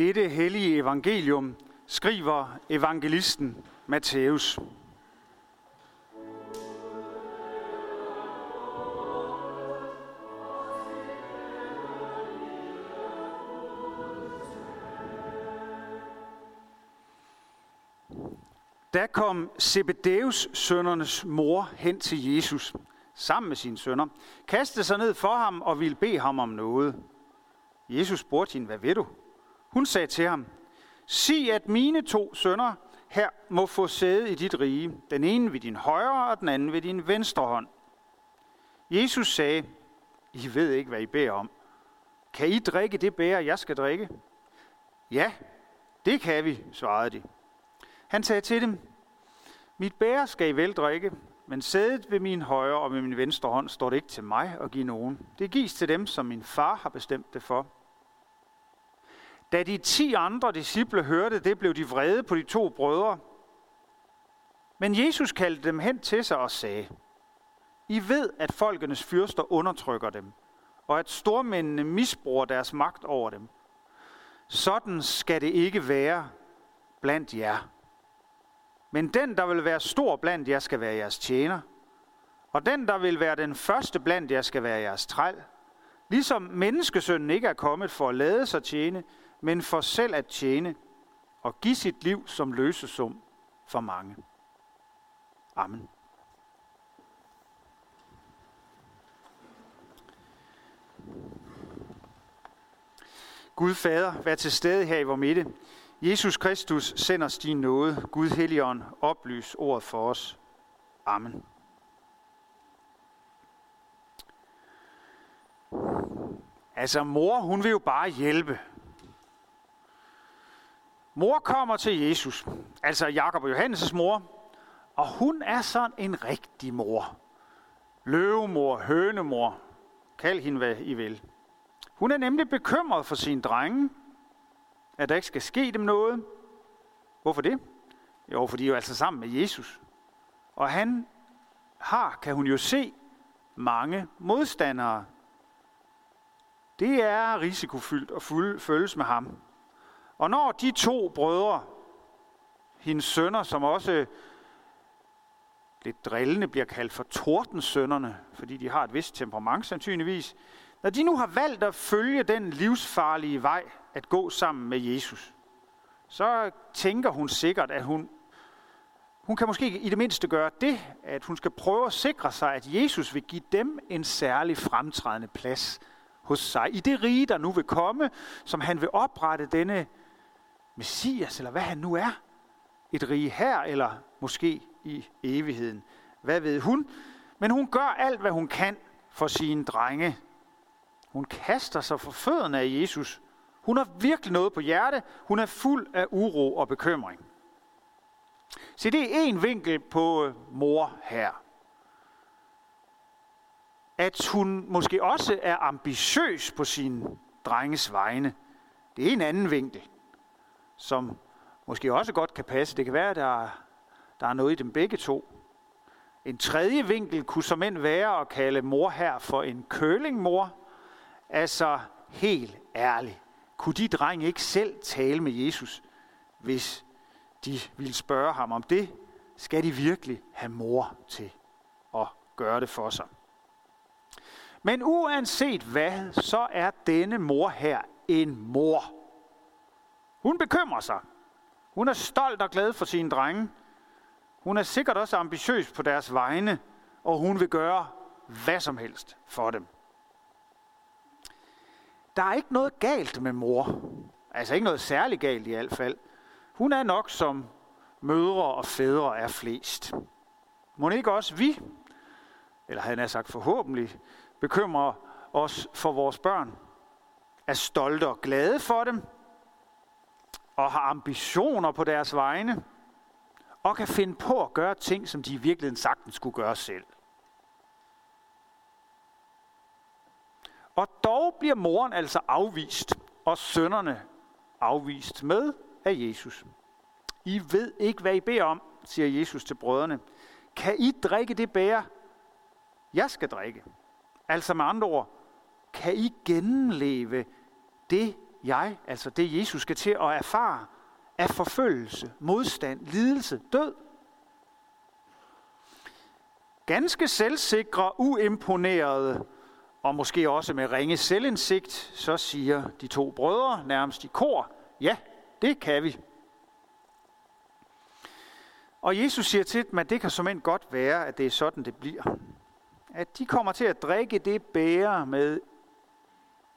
dette hellige evangelium skriver evangelisten Matthæus. Da kom Zebedeus sønnernes mor hen til Jesus sammen med sine sønner, kastede sig ned for ham og ville bede ham om noget. Jesus spurgte hende, hvad ved du? Hun sagde til ham, sig at mine to sønner her må få sæde i dit rige, den ene ved din højre og den anden ved din venstre hånd. Jesus sagde, I ved ikke, hvad I beder om. Kan I drikke det bære, jeg skal drikke? Ja, det kan vi, svarede de. Han sagde til dem, mit bære skal I vel drikke, men sædet ved min højre og ved min venstre hånd står det ikke til mig at give nogen. Det gives til dem, som min far har bestemt det for. Da de ti andre disciple hørte det, blev de vrede på de to brødre. Men Jesus kaldte dem hen til sig og sagde, I ved, at folkenes fyrster undertrykker dem, og at stormændene misbruger deres magt over dem. Sådan skal det ikke være blandt jer. Men den, der vil være stor blandt jer, skal være jeres tjener. Og den, der vil være den første blandt jer, skal være jeres træl. Ligesom menneskesønnen ikke er kommet for at lade sig tjene, men for selv at tjene og give sit liv som løsesum for mange. Amen. Gud Fader, vær til stede her i vores midte. Jesus Kristus, send os din nåde. Gud Helligånd, oplys ordet for os. Amen. Altså mor, hun vil jo bare hjælpe. Mor kommer til Jesus, altså Jakob og Johannes' mor, og hun er sådan en rigtig mor. Løvemor, hønemor, kald hende hvad I vil. Hun er nemlig bekymret for sine drenge, at der ikke skal ske dem noget. Hvorfor det? Jo, fordi de er jo altså sammen med Jesus. Og han har, kan hun jo se, mange modstandere. Det er risikofyldt at følges med ham. Og når de to brødre, hendes sønner, som også lidt drillende bliver kaldt for tordensønnerne, fordi de har et vist temperament sandsynligvis, når de nu har valgt at følge den livsfarlige vej at gå sammen med Jesus, så tænker hun sikkert, at hun, hun kan måske i det mindste gøre det, at hun skal prøve at sikre sig, at Jesus vil give dem en særlig fremtrædende plads hos sig. I det rige, der nu vil komme, som han vil oprette denne Messias, eller hvad han nu er. Et rige her, eller måske i evigheden. Hvad ved hun? Men hun gør alt, hvad hun kan for sine drenge. Hun kaster sig for fødderne af Jesus. Hun har virkelig noget på hjerte. Hun er fuld af uro og bekymring. Se, det er en vinkel på øh, mor her. At hun måske også er ambitiøs på sin drenges vegne. Det er en anden vinkel som måske også godt kan passe. Det kan være, at der, der er noget i dem begge to. En tredje vinkel kunne som end være at kalde mor her for en kølingmor. Altså helt ærligt. Kunne de drenge ikke selv tale med Jesus, hvis de ville spørge ham om det? Skal de virkelig have mor til at gøre det for sig? Men uanset hvad, så er denne mor her en mor. Hun bekymrer sig. Hun er stolt og glad for sine drenge. Hun er sikkert også ambitiøs på deres vegne, og hun vil gøre hvad som helst for dem. Der er ikke noget galt med mor. Altså ikke noget særligt galt i hvert fald. Hun er nok som mødre og fædre er flest. Må ikke også vi, eller havde jeg sagt forhåbentlig, bekymrer os for vores børn, er stolte og glade for dem, og har ambitioner på deres vegne, og kan finde på at gøre ting, som de i virkeligheden sagtens skulle gøre selv. Og dog bliver moren altså afvist, og sønnerne afvist med af Jesus. I ved ikke, hvad I beder om, siger Jesus til brødrene. Kan I drikke det bære, jeg skal drikke? Altså med andre ord, kan I gennemleve det, jeg, altså det Jesus skal til at erfare af forfølgelse, modstand, lidelse, død. Ganske selvsikre, uimponerede og måske også med ringe selvindsigt, så siger de to brødre nærmest i kor, ja, det kan vi. Og Jesus siger til dem, at det kan som godt være, at det er sådan, det bliver. At de kommer til at drikke det bære med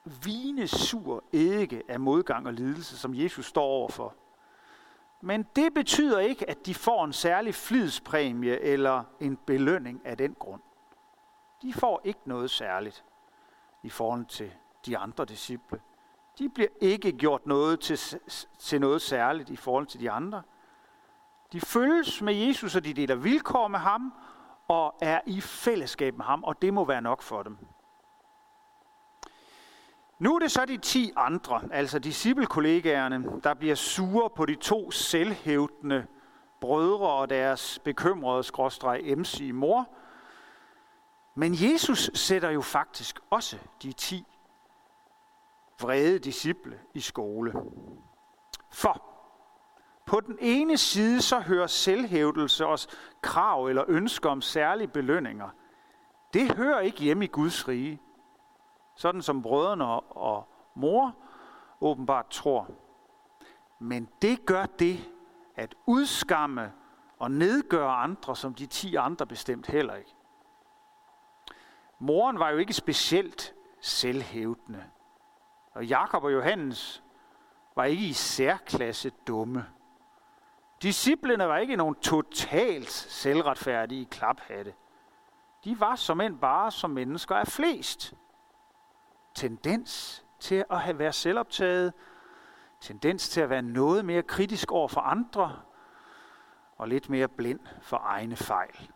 vine sur eddike af modgang og lidelse, som Jesus står overfor. Men det betyder ikke, at de får en særlig flidspræmie eller en belønning af den grund. De får ikke noget særligt i forhold til de andre disciple. De bliver ikke gjort noget til, til noget særligt i forhold til de andre. De følges med Jesus, og de deler vilkår med ham, og er i fællesskab med ham, og det må være nok for dem. Nu er det så de ti andre, altså disciplekollegaerne, der bliver sure på de to selvhævdende brødre og deres bekymrede skråstreg MC mor. Men Jesus sætter jo faktisk også de ti vrede disciple i skole. For på den ene side så hører selvhævdelse os krav eller ønsker om særlige belønninger. Det hører ikke hjemme i Guds rige. Sådan som brødrene og mor åbenbart tror. Men det gør det at udskamme og nedgøre andre, som de ti andre bestemt heller ikke. Moren var jo ikke specielt selvhævdende. Og Jakob og Johannes var ikke i særklasse dumme. Disciplerne var ikke nogen totalt selvretfærdige klaphatte. De var som end bare som mennesker er flest. Tendens til at have været selvoptaget, tendens til at være noget mere kritisk over for andre, og lidt mere blind for egne fejl.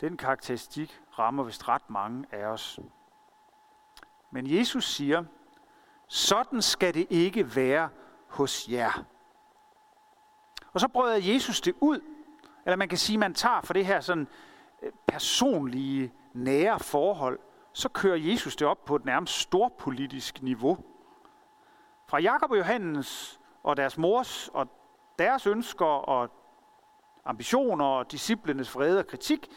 Den karakteristik rammer vist ret mange af os. Men Jesus siger, sådan skal det ikke være hos jer. Og så brød Jesus det ud, eller man kan sige, man tager for det her sådan øh, personlige, nære forhold, så kører Jesus det op på et nærmest storpolitisk niveau. Fra Jakob og Johannes og deres mors og deres ønsker og ambitioner og disciplenes vrede og kritik,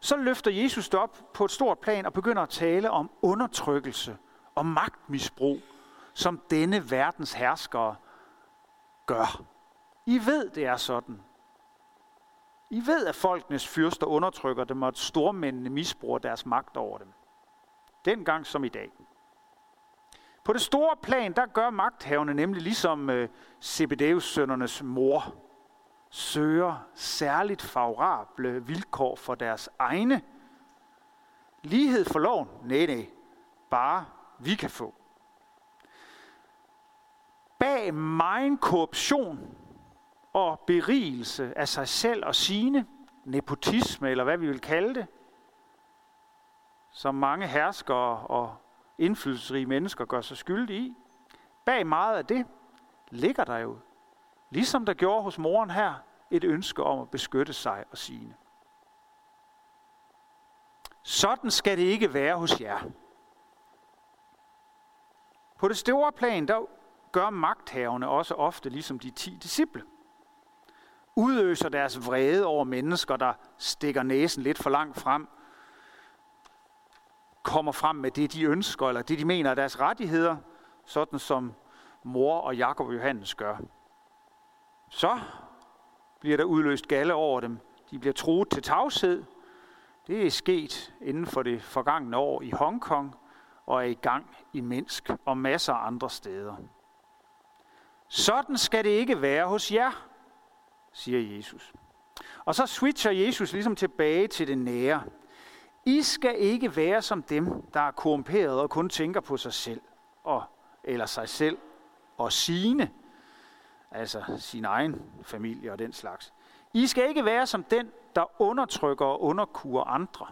så løfter Jesus det op på et stort plan og begynder at tale om undertrykkelse og magtmisbrug, som denne verdens herskere gør. I ved, det er sådan. I ved, at folkenes fyrster undertrykker dem, og at stormændene misbruger deres magt over dem. Dengang som i dag. På det store plan, der gør magthaverne nemlig ligesom øh, Zebedeus sønnernes mor, søger særligt favorable vilkår for deres egne. Lighed for loven? Nej, nej. Bare vi kan få. Bag megen korruption og berigelse af sig selv og sine, nepotisme eller hvad vi vil kalde det, som mange herskere og indflydelsesrige mennesker gør sig skyldige i. Bag meget af det ligger der jo, ligesom der gjorde hos moren her, et ønske om at beskytte sig og sine. Sådan skal det ikke være hos jer. På det store plan, der gør magthaverne også ofte ligesom de ti disciple udøser deres vrede over mennesker, der stikker næsen lidt for langt frem, kommer frem med det, de ønsker, eller det, de mener er deres rettigheder, sådan som mor og Jakob og Johannes gør. Så bliver der udløst galle over dem. De bliver truet til tavshed. Det er sket inden for det forgangne år i Hongkong og er i gang i Minsk og masser af andre steder. Sådan skal det ikke være hos jer, siger Jesus. Og så switcher Jesus ligesom tilbage til det nære. I skal ikke være som dem, der er korrumperet og kun tænker på sig selv, og, eller sig selv og sine, altså sin egen familie og den slags. I skal ikke være som den, der undertrykker og underkurer andre.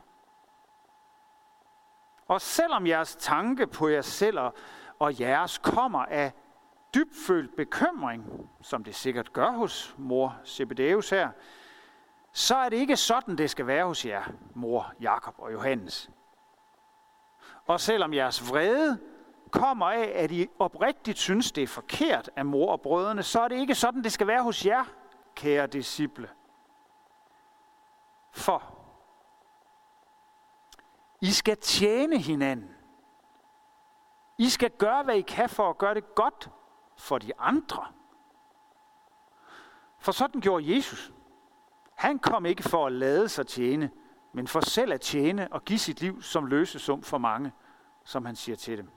Og selvom jeres tanke på jer selv og jeres kommer af dybfølt bekymring, som det sikkert gør hos mor Zebedeus her, så er det ikke sådan, det skal være hos jer, mor Jakob og Johannes. Og selvom jeres vrede kommer af, at I oprigtigt synes, det er forkert af mor og brødrene, så er det ikke sådan, det skal være hos jer, kære disciple. For I skal tjene hinanden. I skal gøre, hvad I kan for at gøre det godt for de andre. For sådan gjorde Jesus. Han kom ikke for at lade sig tjene, men for selv at tjene og give sit liv som løsesum for mange, som han siger til dem.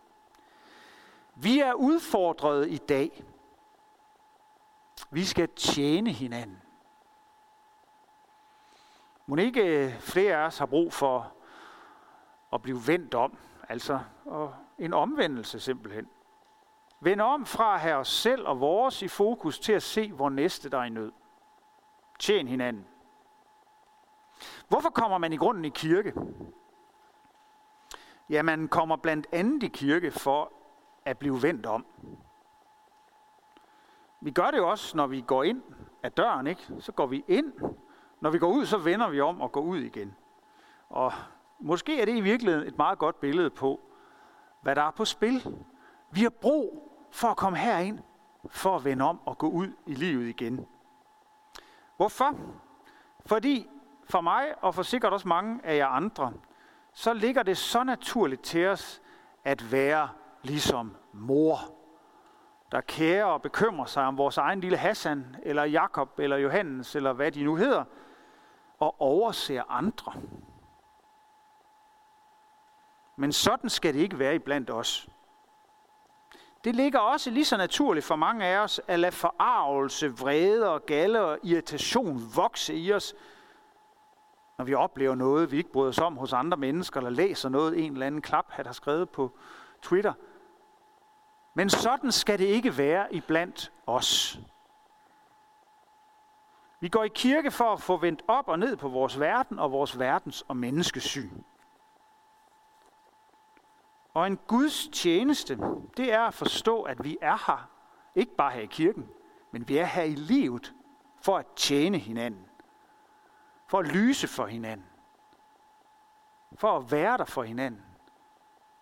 Vi er udfordret i dag. Vi skal tjene hinanden. Må ikke øh, flere af os har brug for at blive vendt om, altså en omvendelse simpelthen. Vend om fra at have os selv og vores i fokus til at se, hvor næste der er i nød. Tjen hinanden. Hvorfor kommer man i grunden i kirke? Ja, man kommer blandt andet i kirke for at blive vendt om. Vi gør det jo også, når vi går ind af døren, ikke? Så går vi ind. Når vi går ud, så vender vi om og går ud igen. Og måske er det i virkeligheden et meget godt billede på, hvad der er på spil. Vi har brug for at komme herind, for at vende om og gå ud i livet igen. Hvorfor? Fordi for mig, og for sikkert også mange af jer andre, så ligger det så naturligt til os at være ligesom mor, der kærer og bekymrer sig om vores egen lille Hassan, eller Jakob, eller Johannes, eller hvad de nu hedder, og overser andre. Men sådan skal det ikke være iblandt os. Det ligger også lige så naturligt for mange af os at lade forarvelse, vrede og galle og irritation vokse i os, når vi oplever noget, vi ikke bryder os om hos andre mennesker, eller læser noget, en eller anden klap har skrevet på Twitter. Men sådan skal det ikke være iblandt os. Vi går i kirke for at få vendt op og ned på vores verden og vores verdens og menneskesyn. Og en Guds tjeneste, det er at forstå, at vi er her, ikke bare her i kirken, men vi er her i livet for at tjene hinanden. For at lyse for hinanden. For at være der for hinanden.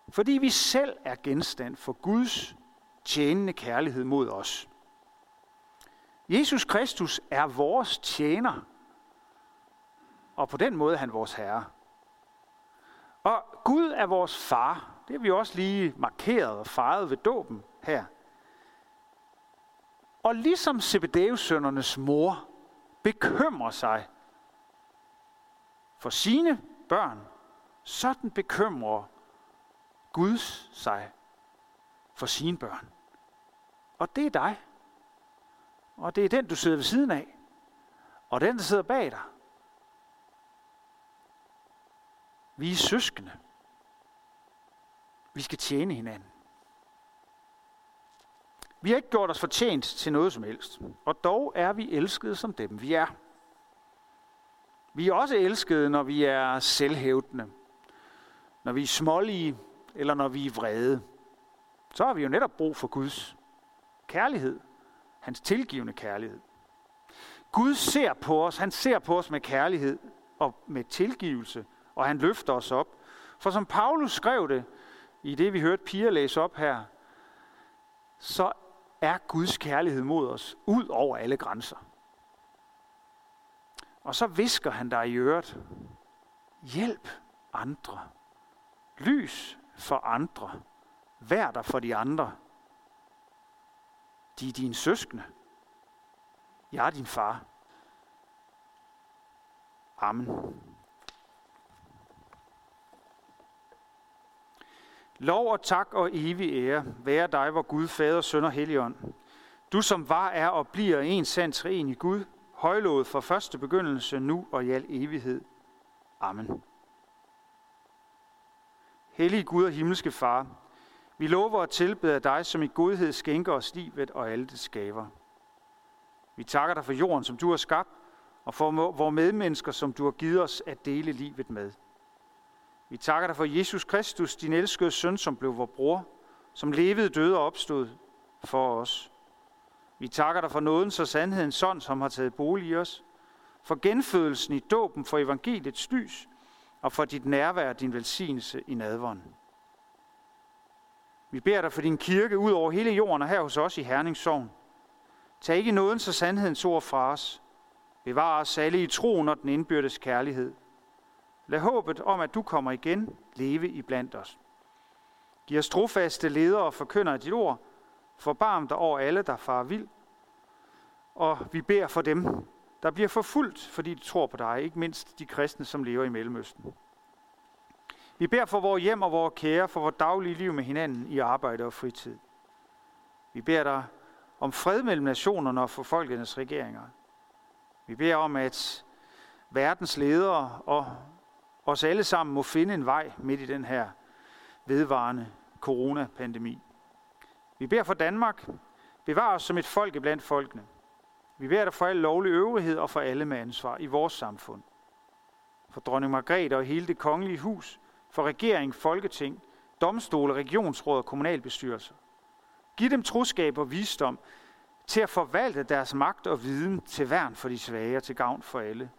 Fordi vi selv er genstand for Guds tjenende kærlighed mod os. Jesus Kristus er vores tjener, og på den måde er han vores herre. Og Gud er vores far. Det har vi også lige markeret og fejret ved dåben her. Og ligesom Zebedeus mor bekymrer sig for sine børn, sådan bekymrer Guds sig for sine børn. Og det er dig. Og det er den, du sidder ved siden af. Og den, der sidder bag dig. Vi er søskende. Vi skal tjene hinanden. Vi har ikke gjort os fortjent til noget som helst. Og dog er vi elskede som dem, vi er. Vi er også elskede, når vi er selvhævdende. Når vi er smålige, eller når vi er vrede. Så har vi jo netop brug for Guds kærlighed. Hans tilgivende kærlighed. Gud ser på os. Han ser på os med kærlighed og med tilgivelse. Og han løfter os op. For som Paulus skrev det, i det vi hørte Pia læse op her, så er Guds kærlighed mod os ud over alle grænser. Og så visker han dig i øret, hjælp andre, lys for andre, vær der for de andre. De er dine søskende. Jeg er din far. Amen. Lov og tak og evig ære være dig, hvor Gud, Fader, Søn og Helligånd. Du som var, er og bliver en sand træen i Gud, højlovet fra første begyndelse, nu og i al evighed. Amen. Hellige Gud og himmelske Far, vi lover at tilbede dig, som i godhed skænker os livet og alle det skaber. Vi takker dig for jorden, som du har skabt, og for vores medmennesker, som du har givet os at dele livet med. Vi takker dig for Jesus Kristus, din elskede søn, som blev vor bror, som levede, døde og opstod for os. Vi takker dig for nåden, så sandheden sådan, som har taget bolig i os, for genfødelsen i dåben, for evangeliets lys, og for dit nærvær og din velsignelse i nadvånden. Vi beder dig for din kirke ud over hele jorden og her hos os i Herningssogn. Tag ikke nåden så sandhedens ord fra os. Bevar os alle i troen og den indbyrdes kærlighed. Lad håbet om, at du kommer igen, leve i blandt os. Giv os trofaste ledere og forkynder dit ord. Forbarm dig over alle, der far vild. Og vi beder for dem, der bliver forfulgt, fordi de tror på dig, ikke mindst de kristne, som lever i Mellemøsten. Vi beder for vores hjem og vores kære, for vores daglige liv med hinanden i arbejde og fritid. Vi beder dig om fred mellem nationerne og for folkenes regeringer. Vi beder om, at verdens ledere og os alle sammen må finde en vej midt i den her vedvarende coronapandemi. Vi beder for Danmark. Bevar os som et folk blandt folkene. Vi beder dig for al lovlig øvrighed og for alle med ansvar i vores samfund. For dronning Margrethe og hele det kongelige hus, for regering, folketing, domstole, regionsråd og kommunalbestyrelser. Giv dem troskab og visdom til at forvalte deres magt og viden til værn for de svage og til gavn for alle.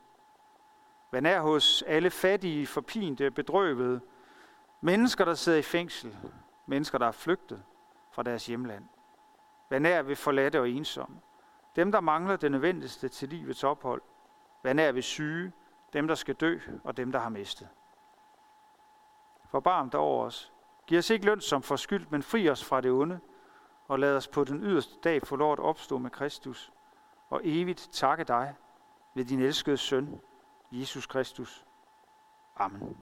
Vær nær hos alle fattige, forpinte, bedrøvede, mennesker, der sidder i fængsel, mennesker, der er flygtet fra deres hjemland. Vær nær ved forladte og ensomme. Dem, der mangler det nødvendigste til livets ophold. Vær nær ved syge, dem, der skal dø, og dem, der har mistet. Forbarm dig over os. Giv os ikke løn som forskyldt, men fri os fra det onde, og lad os på den yderste dag få lov at opstå med Kristus, og evigt takke dig ved din elskede søn, Jesus Kristus. Amen.